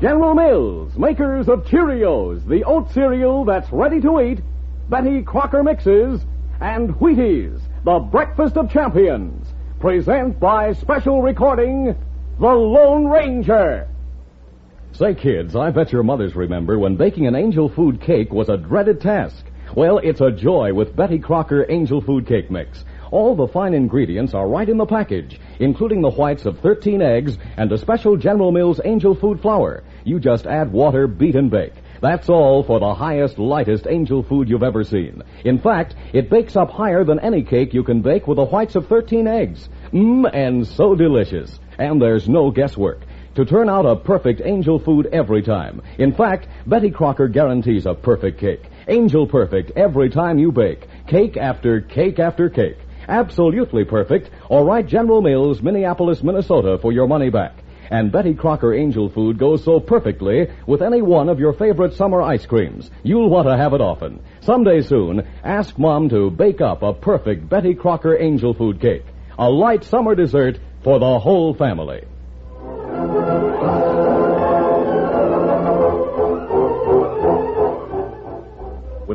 General Mills, makers of Cheerios, the oat cereal that's ready to eat, Betty Crocker mixes, and Wheaties, the breakfast of champions, present by special recording, The Lone Ranger. Say, kids, I bet your mothers remember when baking an angel food cake was a dreaded task. Well, it's a joy with Betty Crocker Angel Food Cake Mix. All the fine ingredients are right in the package, including the whites of 13 eggs and a special General Mills Angel Food flour. You just add water, beat, and bake. That's all for the highest, lightest angel food you've ever seen. In fact, it bakes up higher than any cake you can bake with the whites of 13 eggs. Mmm, and so delicious. And there's no guesswork to turn out a perfect angel food every time. In fact, Betty Crocker guarantees a perfect cake. Angel perfect every time you bake. Cake after cake after cake. Absolutely perfect, or write General Mills, Minneapolis, Minnesota for your money back. And Betty Crocker Angel Food goes so perfectly with any one of your favorite summer ice creams. You'll want to have it often. Someday soon, ask Mom to bake up a perfect Betty Crocker Angel Food cake. A light summer dessert for the whole family.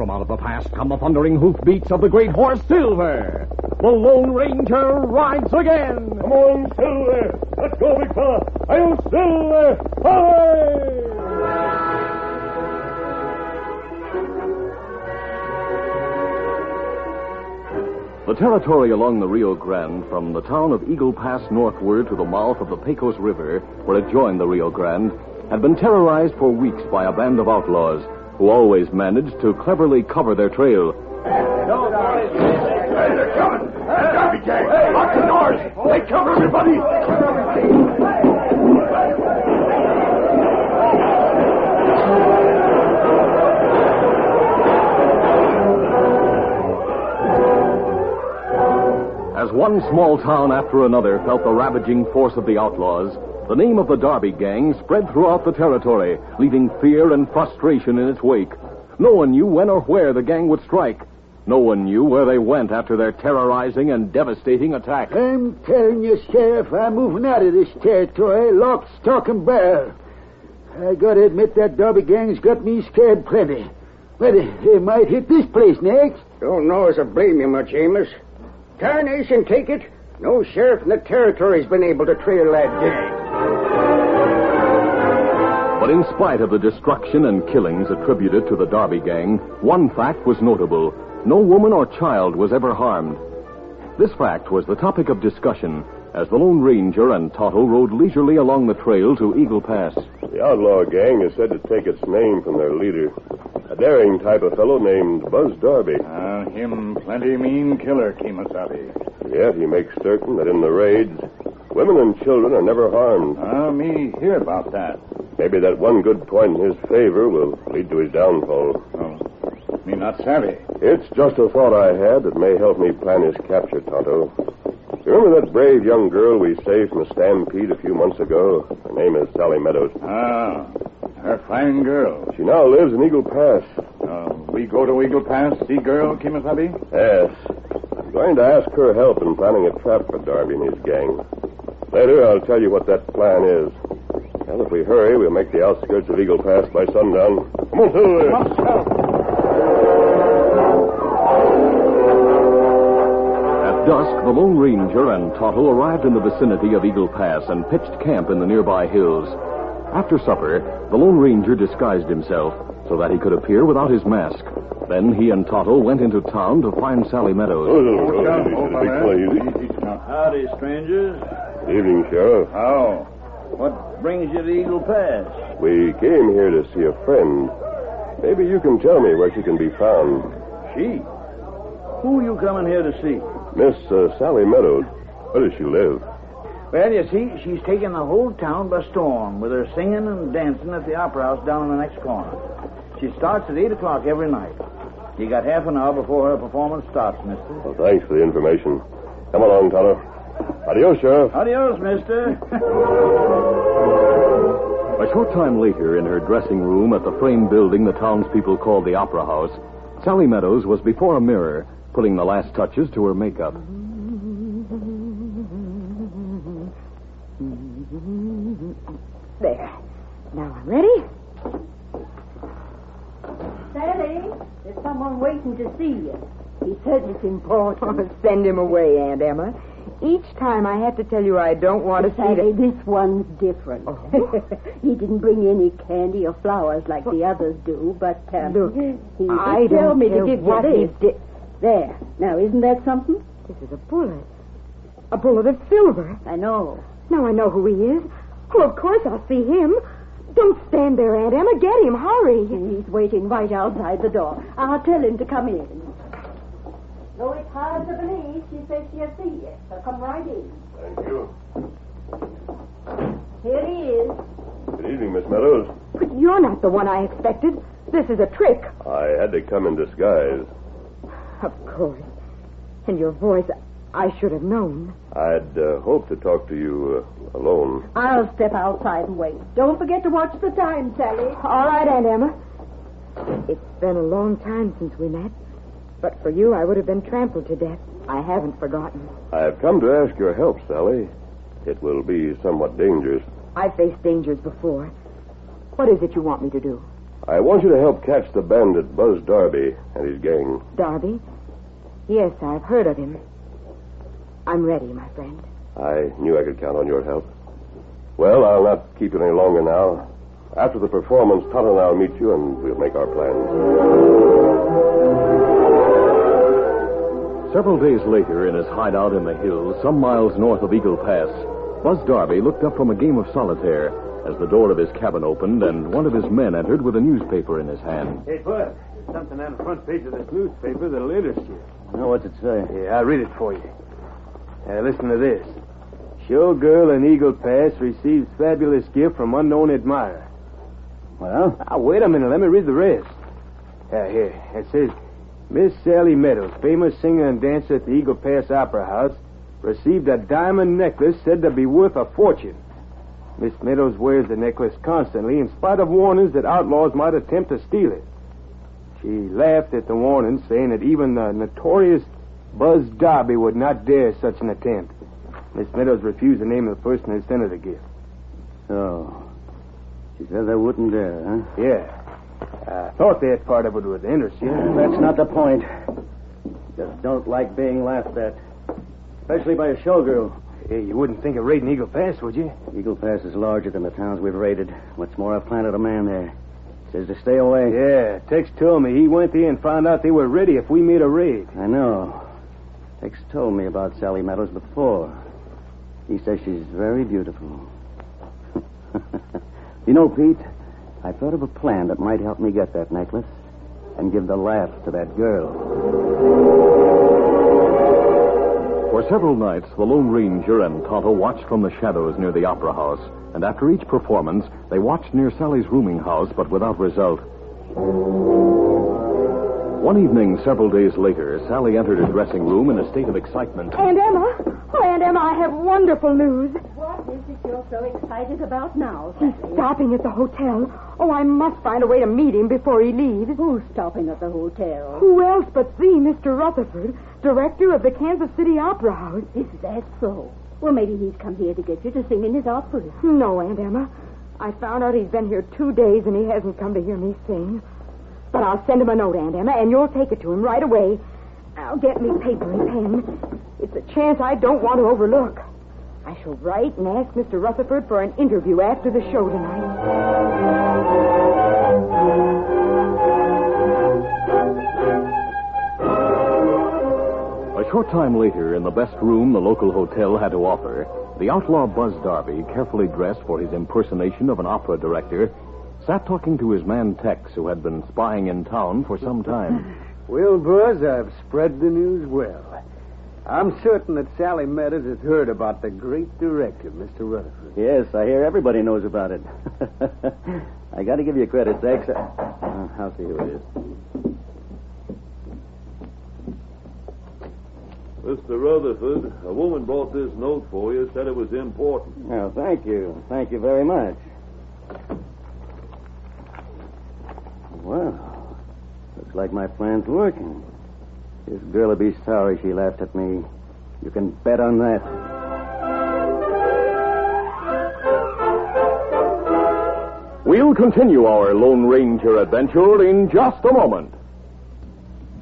From out of the past come the thundering hoofbeats of the great horse Silver. The Lone Ranger rides again. Come on, Silver. Let's go, big fella. Hi-Yo Silver. Away! The territory along the Rio Grande, from the town of Eagle Pass northward to the mouth of the Pecos River, where it joined the Rio Grande, had been terrorized for weeks by a band of outlaws who always managed to cleverly cover their trail. Hey, they're coming. Hey, Darby gang. Lock the doors. Take cover, everybody. As one small town after another felt the ravaging force of the outlaws, the name of the Darby Gang spread throughout the territory, leaving fear and frustration in its wake. No one knew when or where the gang would strike. No one knew where they went after their terrorizing and devastating attack. I'm telling you, Sheriff, I'm moving out of this territory, lock, stock, and barrel. I gotta admit that Darby gang's got me scared plenty. But they might hit this place next. Don't know as I blame you much, Amos. Tarnation, take it. No sheriff in the territory's been able to trail that gang. But in spite of the destruction and killings attributed to the Darby Gang, one fact was notable. No woman or child was ever harmed. This fact was the topic of discussion as the Lone Ranger and Tonto rode leisurely along the trail to Eagle Pass. The outlaw gang is said to take its name from their leader, a daring type of fellow named Buzz Darby. Uh, him plenty mean killer, Kemosabe. Yet he makes certain that in the raids, women and children are never harmed. Uh, me hear about that. Maybe that one good point in his favor will lead to his downfall. Oh, me not savvy. It's just a thought I had that may help me plan his capture, Tonto. Remember that brave young girl we saved from a stampede a few months ago? Her name is Sally Meadows. Ah, her fine girl. She now lives in Eagle Pass. Uh, we go to Eagle Pass, see girl, Kemosabe? Yes. I'm going to ask her help in planning a trap for Darby and his gang. Later, I'll tell you what that plan is. Well, if we hurry, we'll make the outskirts of Eagle Pass by sundown. Come on, Silver. At dusk, the Lone Ranger and Tonto arrived in the vicinity of Eagle Pass and pitched camp in the nearby hills. After supper, the Lone Ranger disguised himself, so that he could appear without his mask. Then he and Tonto went into town to find Sally Meadows. Oh, Howdy, strangers. Evening, Sheriff. How? What brings you to Eagle Pass? We came here to see a friend. Maybe you can tell me where she can be found. She? Who are you coming here to see? Miss uh, Sally Meadows. Where does she live? Well, you see, she's taken the whole town by storm with her singing and dancing at the Opera House down in the next corner. She starts at 8 o'clock every night. You got half an hour before her performance starts, mister. Well, thanks for the information. Come along, Tonto. Adios, Sheriff. Adios, mister. A short time later, in her dressing room at the frame building the townspeople called the Opera House, Sally Meadows was before a mirror, putting the last touches to her makeup. There. Now I'm ready. Sally, there's someone waiting to see you. He says it's important. send him away, Aunt Emma. Each time I have to tell you I don't want to see Sally, this one's different. Oh. he didn't bring any candy or flowers like the others do, but uh, Look, he I tell don't me to give what you he this. did. There. Now, isn't that something? This is a bullet. A bullet of silver. I know. Now I know who he is. Oh, of course I'll see him. Don't stand there, Aunt Emma. Get him. Hurry. He's waiting right outside the door. I'll tell him to come in. Though it's hard to believe, she says she'll see you. So come right in. Thank you. Here he is. Good evening, Miss Meadows. But you're not the one I expected. This is a trick. I had to come in disguise. Of course. And your voice, I should have known. I'd uh, hoped to talk to you uh, alone. I'll step outside and wait. Don't forget to watch the time, Sally. All right, Aunt Emma. It's been a long time since we met. But for you, I would have been trampled to death. I haven't forgotten. I've come to ask your help, Sally. It will be somewhat dangerous. I've faced dangers before. What is it you want me to do? I want you to help catch the bandit Buzz Darby and his gang. Darby? Yes, I've heard of him. I'm ready, my friend. I knew I could count on your help. Well, I'll not keep you any longer now. After the performance, Tonto and I'll meet you and we'll make our plans. Several days later, in his hideout in the hills, some miles north of Eagle Pass, Buzz Darby looked up from a game of solitaire as the door of his cabin opened and one of his men entered with a newspaper in his hand. Hey, Bud, there's something on the front page of this newspaper that'll interest you. Now, what's it say? Yeah, I'll read it for you. Uh, listen to this. Showgirl in Eagle Pass receives fabulous gift from unknown admirer. Well? Now, wait a minute. Let me read the rest. Uh, here. It says, Miss Sally Meadows, famous singer and dancer at the Eagle Pass Opera House, received a diamond necklace said to be worth a fortune. Miss Meadows wears the necklace constantly in spite of warnings that outlaws might attempt to steal it. She laughed at the warnings, saying that even the notorious Buzz Darby would not dare such an attempt. Miss Meadows refused the name of the person who sent her the gift. So, she said they wouldn't dare, huh? Yeah. I thought that part of it would interest you. That's not the point. Just don't like being laughed at. Especially by a showgirl. Yeah, you wouldn't think of raiding Eagle Pass, would you? Eagle Pass is larger than the towns we've raided. What's more, I've planted a man there. Says to stay away. Yeah, Tex told me he went there and found out they were ready if we made a raid. I know. Tex told me about Sally Meadows before. He says she's very beautiful. you know, Pete, I thought of a plan that might help me get that necklace and give the laugh to that girl. For several nights, the Lone Ranger and Tonto watched from the shadows near the Opera House, and after each performance, they watched near Sally's rooming house, but without result. One evening, several days later, Sally entered her dressing room in a state of excitement. Aunt Emma? Oh, Aunt Emma, I have wonderful news. What is it you're so excited about now, He's stopping at the hotel. Oh, I must find a way to meet him before he leaves. Who's stopping at the hotel? Who else but thee, Mr. Rutherford, director of the Kansas City Opera House? Is that so? Well, maybe he's come here to get you to sing in his opera. No, Aunt Emma. I found out he's been here two days and he hasn't come to hear me sing. But I'll send him a note, Aunt Emma, and you'll take it to him right away. Now get me paper and pen. It's a chance I don't want to overlook. I shall write and ask Mr. Rutherford for an interview after the show tonight. A short time later, in the best room the local hotel had to offer, the outlaw Buzz Darby, carefully dressed for his impersonation of an opera director, sat talking to his man Tex, who had been spying in town for some time. Well, Buzz, I've spread the news well. I'm certain that Sally Meadows has heard about the great director, Mr. Rutherford. Yes, I hear everybody knows about it. I got to give you credit, Tex. Uh, I'll see who it is. Mr. Rutherford, a woman brought this note for you, said it was important. Well, thank you. Thank you very much. Well, looks like my plan's working. This girl'll be sorry she laughed at me. You can bet on that. We'll continue our Lone Ranger adventure in just a moment.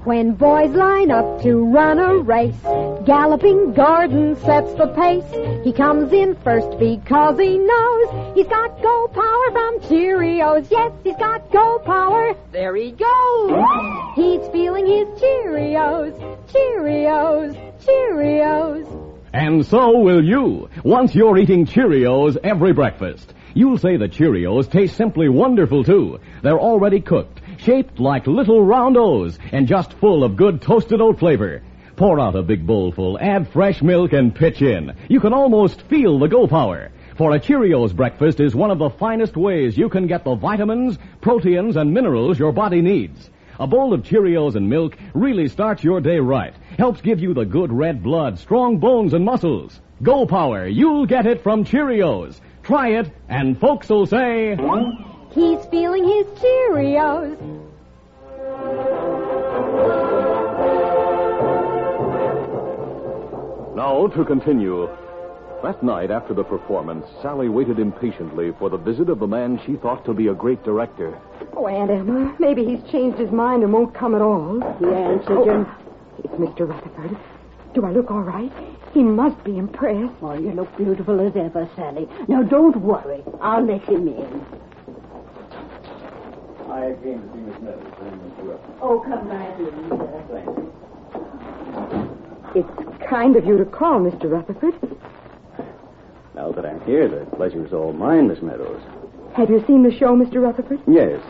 When boys line up to run a race, Galloping Gordon sets the pace. He comes in first because he knows he's got go power from Cheerios. Yes, he's got go power. There he goes. He's feeling his Cheerios, Cheerios, Cheerios. And so will you. Once you're eating Cheerios every breakfast, you'll say the Cheerios taste simply wonderful too. They're already cooked, shaped like little round O's, and just full of good toasted oat flavor. Pour out a big bowlful, add fresh milk, and pitch in. You can almost feel the go power. For a Cheerios breakfast is one of the finest ways you can get the vitamins, proteins, and minerals your body needs. A bowl of Cheerios and milk really starts your day right. Helps give you the good red blood, strong bones, and muscles. Go Power, you'll get it from Cheerios. Try it, and folks will say, He's feeling his Cheerios. Now to continue. That night after the performance, Sally waited impatiently for the visit of the man she thought to be a great director. Oh, Aunt Emma, maybe he's changed his mind and won't come at all. The answer, Jim. Oh. It's Mr. Rutherford. Do I look all right? He must be impressed. Oh, you look beautiful as ever, Sally. Now, don't worry. I'll let him in. I came to see Miss Meadows and Mr. Rutherford. Oh, come right in, sir. It's kind of you to call, Mr. Rutherford. Now that I'm here, the pleasure's all mine, Miss Meadows. Have you seen the show, Mr. Rutherford? Yes,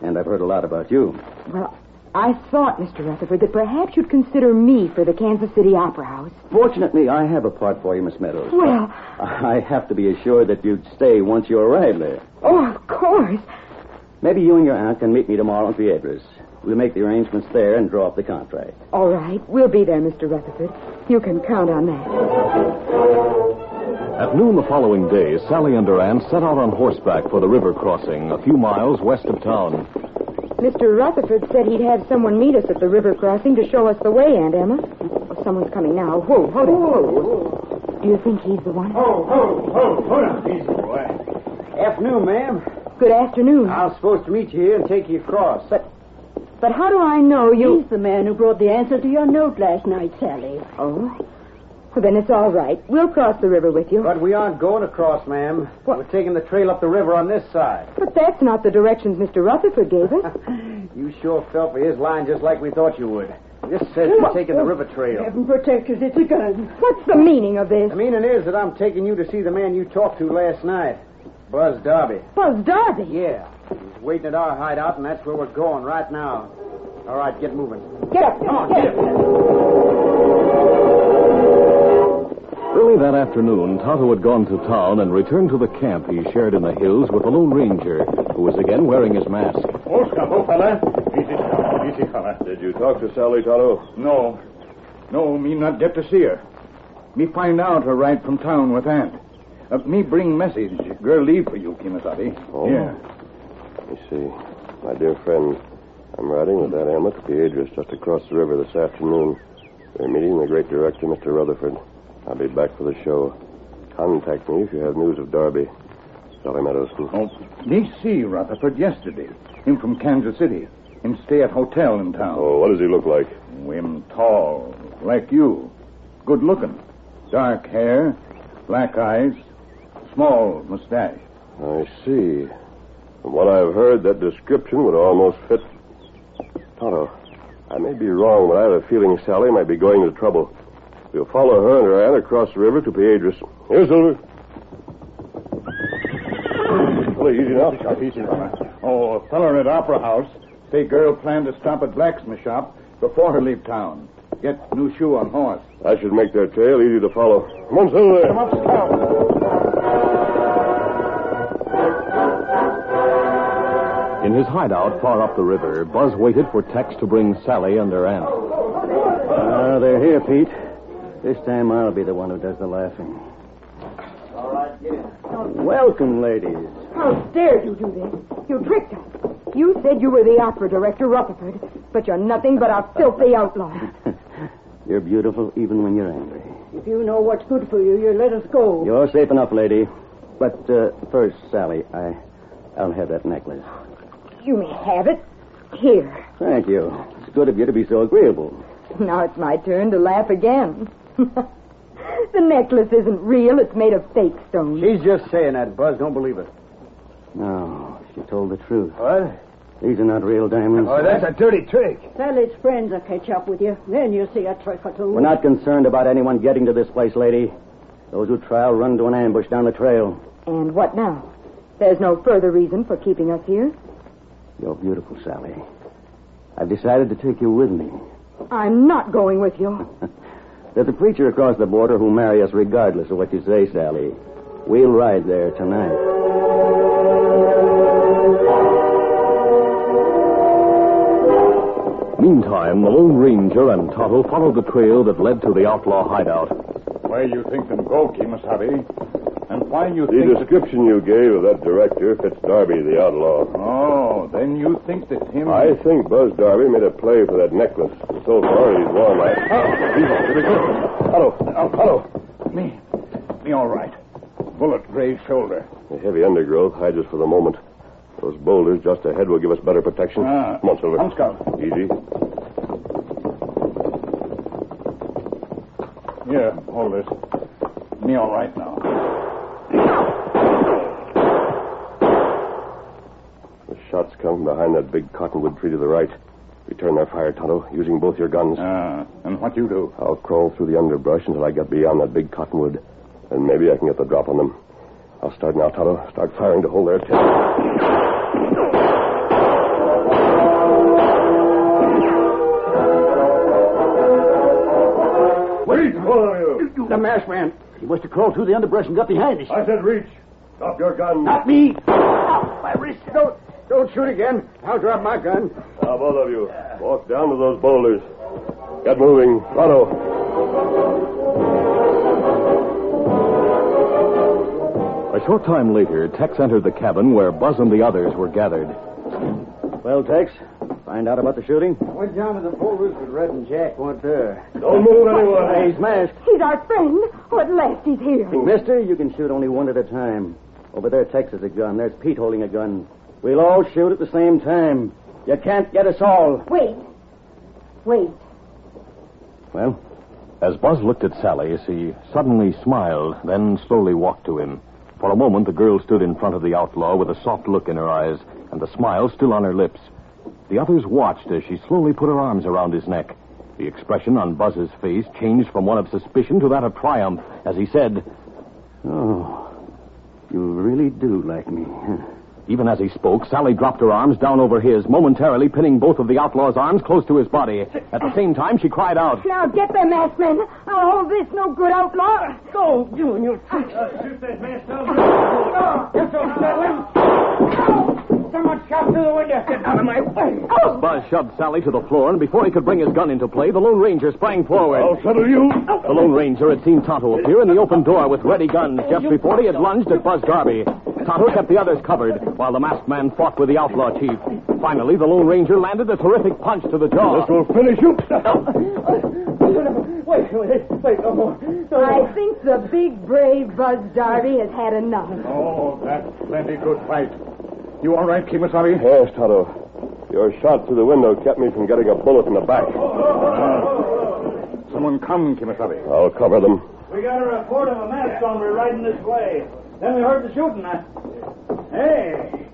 and I've heard a lot about you. Well, I thought, Mr. Rutherford, that perhaps you'd consider me for the Kansas City Opera House. Fortunately, I have a part for you, Miss Meadows. Well, I have to be assured that you'd stay once you arrive there. oh, of course. Maybe you and your aunt can meet me tomorrow at Piedras. We'll make the arrangements there and draw up the contract. All right. We'll be there, Mr. Rutherford. You can count on that. At noon the following day, Sally and her aunt set out on horseback for the river crossing a few miles west of town. Mr. Rutherford said he'd have someone meet us at the river crossing to show us the way, Aunt Emma. Oh, someone's coming now. Whoa, hold it. Whoa. Do you think he's the one? Oh, oh, oh, hold on, easy, boy. Afternoon, ma'am. Good afternoon. I was supposed to meet you here and take you across. But, but how do I know you? He's the man who brought the answer to your note last night, Sally. Oh? Well, then it's all right. We'll cross the river with you. But we aren't going across, ma'am. We're taking the trail up the river on this side. But that's not the directions Mr. Rutherford gave us. You sure fell for his line just like we thought you would. This says you're taking the river trail. Heaven protect us, it's a gun. What's the meaning of this? The meaning is that I'm taking you to see the man you talked to last night, Buzz Darby. Buzz Darby. Yeah. He's waiting at our hideout, and that's where we're going right now. All right, get moving. Get up. Come on, get get up. Early that afternoon, Tonto had gone to town and returned to the camp he shared in the hills with the Lone Ranger, who was again wearing his mask. Oh, Scuppo, fella. Easy, Scuppo, easy, fella. Did you talk to Sally, Tonto? No. No, me not get to see her. Me find out her ride from town with Aunt. Uh, me bring message. Girl leave for you, Kemosabe. Oh. Yeah. Let me see. My dear friend, I'm riding with that Emma to Piedras just across the river this afternoon. We're meeting the great director, Mr. Rutherford. I'll be back for the show. Contact me if you have news of Darby. Sally Meadows. Oh, me see Rutherford yesterday. Him from Kansas City. Him stay at hotel in town. Oh, what does he look like? Him tall, like you. Good looking. Dark hair, black eyes, small mustache. I see. From what I've heard, that description would almost fit. Tonto, I may be wrong, but I have a feeling Sally might be going to trouble. We'll follow her and her aunt across the river to Piedras. Here, Silver. Well, easy now. Easy now. Oh, a feller at Opera House. Say girl planned to stop at blacksmith shop before her leave town. Get new shoe on horse. I should make their trail easy to follow. Come on, Silver. Come up, Scout. In his hideout far up the river, Buzz waited for Tex to bring Sally and her aunt. Ah, they're here, Pete. This time I'll be the one who does the laughing. All right, get in. Welcome, ladies. How dared you do this? You tricked us. You said you were the opera director, Rutherford, but you're nothing but a filthy outlaw. You're beautiful even when you're angry. If you know what's good for you, you let us go. You're safe enough, lady. But uh, first, Sally, I, I'll have that necklace. You may have it. Here. Thank you. It's good of you to be so agreeable. Now it's my turn to laugh again. the necklace isn't real. It's made of fake stones. She's just saying that, Buzz. Don't believe it. No, she told the truth. What? These are not real diamonds. Oh, that's a dirty trick. Sally's friends will catch up with you. Then you'll see a trick or two. We're not concerned about anyone getting to this place, lady. Those who try will run to an ambush down the trail. And what now? There's no further reason for keeping us here. You're beautiful, Sally. I've decided to take you with me. I'm not going with you. There's a preacher across the border who'll marry us regardless of what you say, Sally. We'll ride there tonight. Meantime, the Lone Ranger and Tonto followed the trail that led to the outlaw hideout. Where you think them go, Kemosabe? And why you The think... description you gave of that director fits Darby, the outlaw. Oh, then you think that him... I think Buzz Darby made a play for that necklace. So far, he's won. We go. Hello. Oh, hello. Me. Me all right. Bullet grazed shoulder. The heavy undergrowth hides us for the moment. Those boulders just ahead will give us better protection. Ah. Come on, Silver. Come, Scout. Easy. Here, hold this. Me all right now. The shots come behind that big cottonwood tree to the right. Return their fire, Tonto, using both your guns. Ah, and what you do? I'll crawl through the underbrush until I get beyond that big cottonwood. And maybe I can get the drop on them. I'll start now, Tonto. Start firing to hold their attention. Wait, all of you. The masked man. He must have crawled through the underbrush and got behind us. I said reach. Drop your gun. Not me. Ow, my wrist. Don't, don't shoot again. I'll drop my gun. Now, both of you, walk down to those boulders. Get moving. Tonto. A short time later, Tex entered the cabin where Buzz and the others were gathered. Well, Tex, find out about the shooting? Went down to the boulders with Red and Jack. What there? Don't move anyone. Hey, he's masked. He's our friend. Oh, at last he's here. Mister, you can shoot only one at a time. Over there, Tex has a gun. There's Pete holding a gun. We'll all shoot at the same time. You can't get us all. Wait. Wait. Well, as Buzz looked at Sally, she suddenly smiled, then slowly walked to him. For a moment, the girl stood in front of the outlaw with a soft look in her eyes and the smile still on her lips. The others watched as she slowly put her arms around his neck. The expression on Buzz's face changed from one of suspicion to that of triumph as he said, Oh, you really do like me. huh? Even as he spoke, Sally dropped her arms down over his, momentarily pinning both of the outlaw's arms close to his body. At the same time, she cried out, Now get them, masked men. Now hold this no good outlaw. Ah. Go, you and your tricks. shoot that man Get those Madeline. Someone shot through the window. Get out of my way. Oh! Buzz shoved Sally to the floor, and before he could bring his gun into play, the Lone Ranger sprang forward. I'll settle you. The Lone Ranger had seen Tonto appear in the open door with ready guns just before he had lunged at Buzz Darby. Tonto kept the others covered while the masked man fought with the outlaw chief. Finally, the Lone Ranger landed a terrific punch to the jaw. This will finish you. Wait, wait, wait, no more. I think the big, brave Buzz Darby has had enough. Oh, that's plenty good fight. You all right, Kemosabe? Yes, Tonto. Your shot through the window kept me from getting a bullet in the back. Someone come, Kemosabe. I'll cover them. We got a report of a masked hombre riding this way. Then we heard the shooting. Uh, Hey,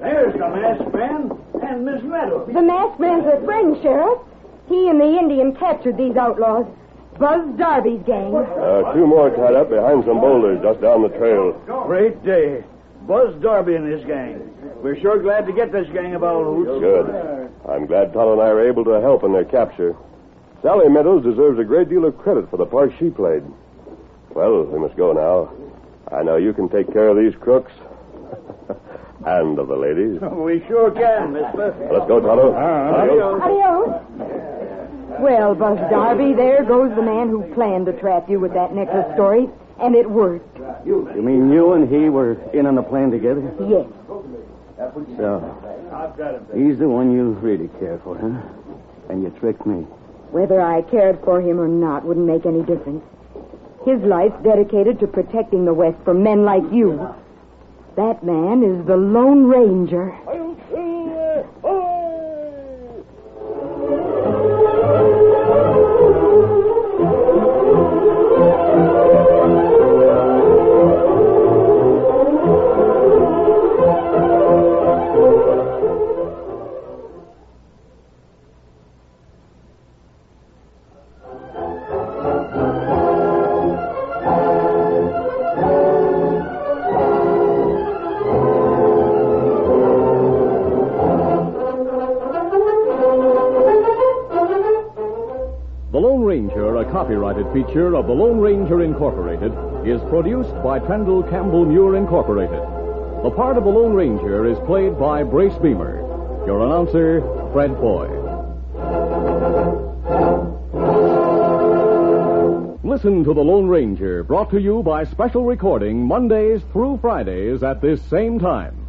there's the masked man and Miss Meadows. The masked man's a friend, Sheriff. He and the Indian captured these outlaws. Buzz Darby's gang. Uh, two more tied up behind some boulders just down the trail. Great day. Buzz Darby and his gang. We're sure glad to get this gang of owl hoots. Good. I'm glad Tonto and I were able to help in their capture. Sally Meadows deserves a great deal of credit for the part she played. Well, we must go now. I know you can take care of these crooks. and of the ladies. We sure can, mister. Let's go, ah, Tonto. Adios. Adios. Well, Buzz Darby, there goes the man who planned to trap you with that necklace story. And it worked. You mean you and he were in on the plan together? Yes. So, I've got it. he's the one you really care for, huh? And you tricked me. Whether I cared for him or not wouldn't make any difference. His life's dedicated to protecting the West from men like you. That man is the Lone Ranger. Feature of the Lone Ranger Incorporated, is produced by Trendle Campbell Muir Incorporated. The part of the Lone Ranger is played by Brace Beamer. Your announcer, Fred Foy. Listen to The Lone Ranger, brought to you by special recording Mondays through Fridays at this same time.